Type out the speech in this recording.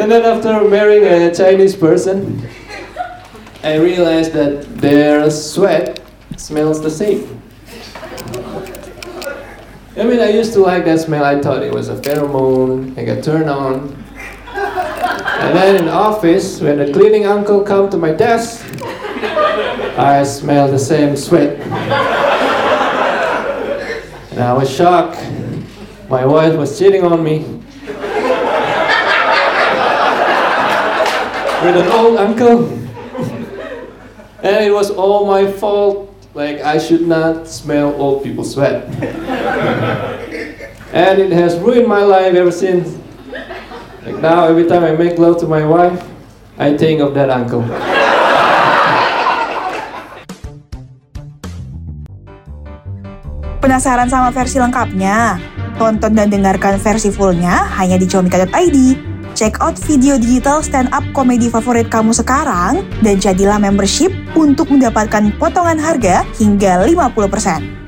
and then after marrying a Chinese person, I realized that their sweat smells the same. I mean, I used to like that smell. I thought it was a pheromone. I got turned on. And then in office, when the cleaning uncle come to my desk, I smell the same sweat. And I was shocked. My wife was cheating on me. With an old uncle. And it was all my fault. Like, I should not smell old people's sweat. and it has ruined my life ever since. Like, now, every time I make love to my wife, I think of that uncle. Penasaran sama versi lengkapnya? Tonton dan dengarkan versi fullnya hanya di comika.id. Check out video digital stand-up komedi favorit kamu sekarang dan jadilah membership untuk mendapatkan potongan harga hingga 50%.